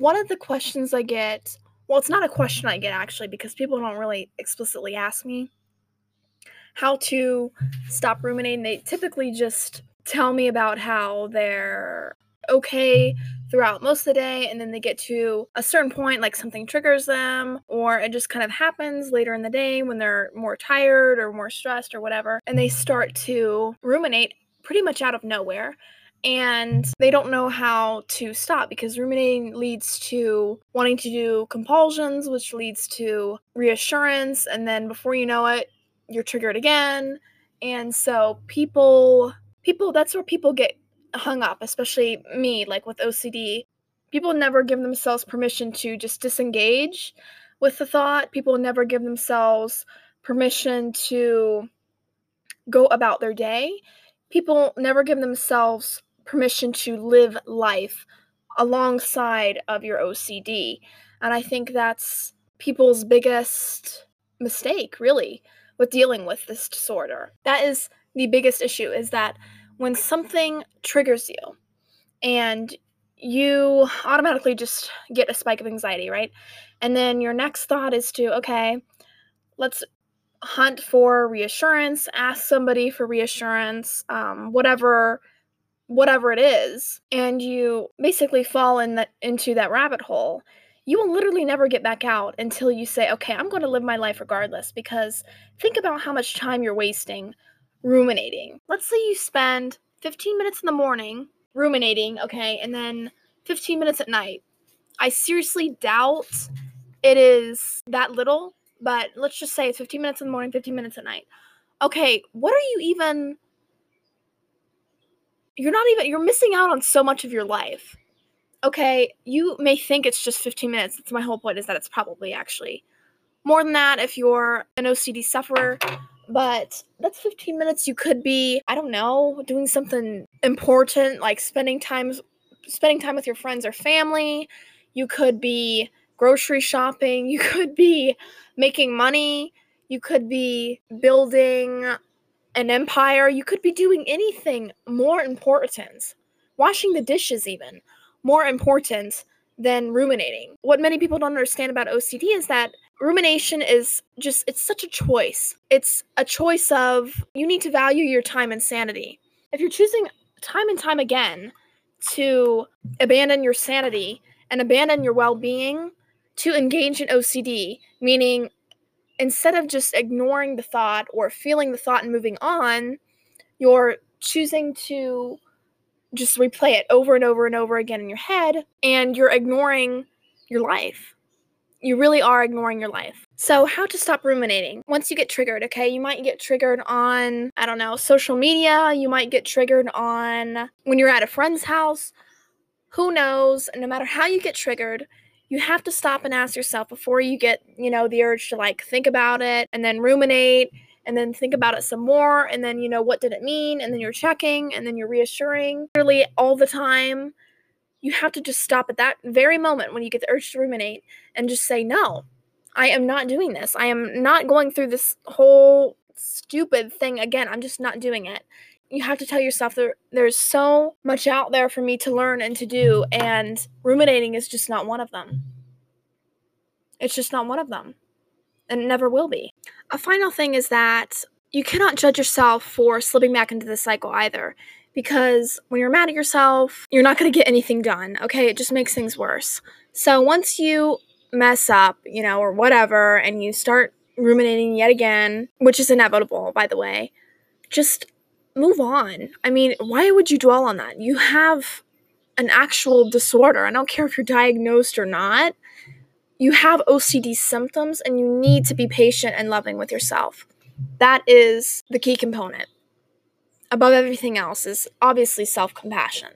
one of the questions I get, well, it's not a mm-hmm. question I get actually because people don't really explicitly ask me how to stop ruminating. They typically just tell me about how they're okay throughout most of the day and then they get to a certain point like something triggers them or it just kind of happens later in the day when they're more tired or more stressed or whatever and they start to ruminate pretty much out of nowhere and they don't know how to stop because ruminating leads to wanting to do compulsions which leads to reassurance and then before you know it you're triggered again and so people people that's where people get hung up, especially me, like with OCD. People never give themselves permission to just disengage with the thought. People never give themselves permission to go about their day. People never give themselves permission to live life alongside of your OCD. And I think that's people's biggest mistake, really, with dealing with this disorder. That is the biggest issue is that when something triggers you and you automatically just get a spike of anxiety, right? And then your next thought is to, okay, let's hunt for reassurance, ask somebody for reassurance, um, whatever whatever it is, and you basically fall in that into that rabbit hole. You will literally never get back out until you say, okay, I'm going to live my life regardless. Because think about how much time you're wasting ruminating. Let's say you spend 15 minutes in the morning ruminating, okay, and then 15 minutes at night. I seriously doubt it is that little, but let's just say it's 15 minutes in the morning, 15 minutes at night. Okay, what are you even you're not even you're missing out on so much of your life. Okay, you may think it's just 15 minutes. That's my whole point is that it's probably actually more than that if you're an OCD sufferer but that's 15 minutes. You could be i don't know doing something important like spending time spending time with your friends or family. You could be grocery shopping. You could be making money. You could be building an empire you could be doing anything more important washing the dishes even more important than ruminating. What many people don't understand about ocd is that rumination is just it's such a choice. It's a choice of you need to value your time and sanity. If you're choosing time and time again to abandon your sanity and abandon your well-being to engage in ocd meaning instead of just ignoring the thought or feeling the thought and moving on you're choosing to just replay it over and over and over again in your head and you're ignoring your life you really are ignoring your life. So, how to stop ruminating? Once you get triggered, okay, you might get triggered on, I don't know, social media. You might get triggered on when you're at a friend's house. Who knows? No matter how you get triggered, you have to stop and ask yourself before you get, you know, the urge to like think about it and then ruminate and then think about it some more and then, you know, what did it mean? And then you're checking and then you're reassuring literally all the time you have to just stop at that very moment when you get the urge to ruminate and just say, no, I am not doing this. I am not going through this whole stupid thing again. I'm just not doing it. You have to tell yourself there, there's so much out there for me to learn and to do, and ruminating is just not one of them. It's just not one of them, and it never will be. A final thing is that you cannot judge yourself for slipping back into the cycle either because when you're mad at yourself, you're not going to get anything done, okay? It just makes things worse. So once you mess up, you know, or whatever, and you start ruminating yet again, which is inevitable, by the way, just move on. I mean, why would you dwell on that? You have an actual disorder. I don't care if you're diagnosed or not. You have OCD symptoms and you need to be patient and loving with yourself. That is the key component above everything else is obviously self compassion.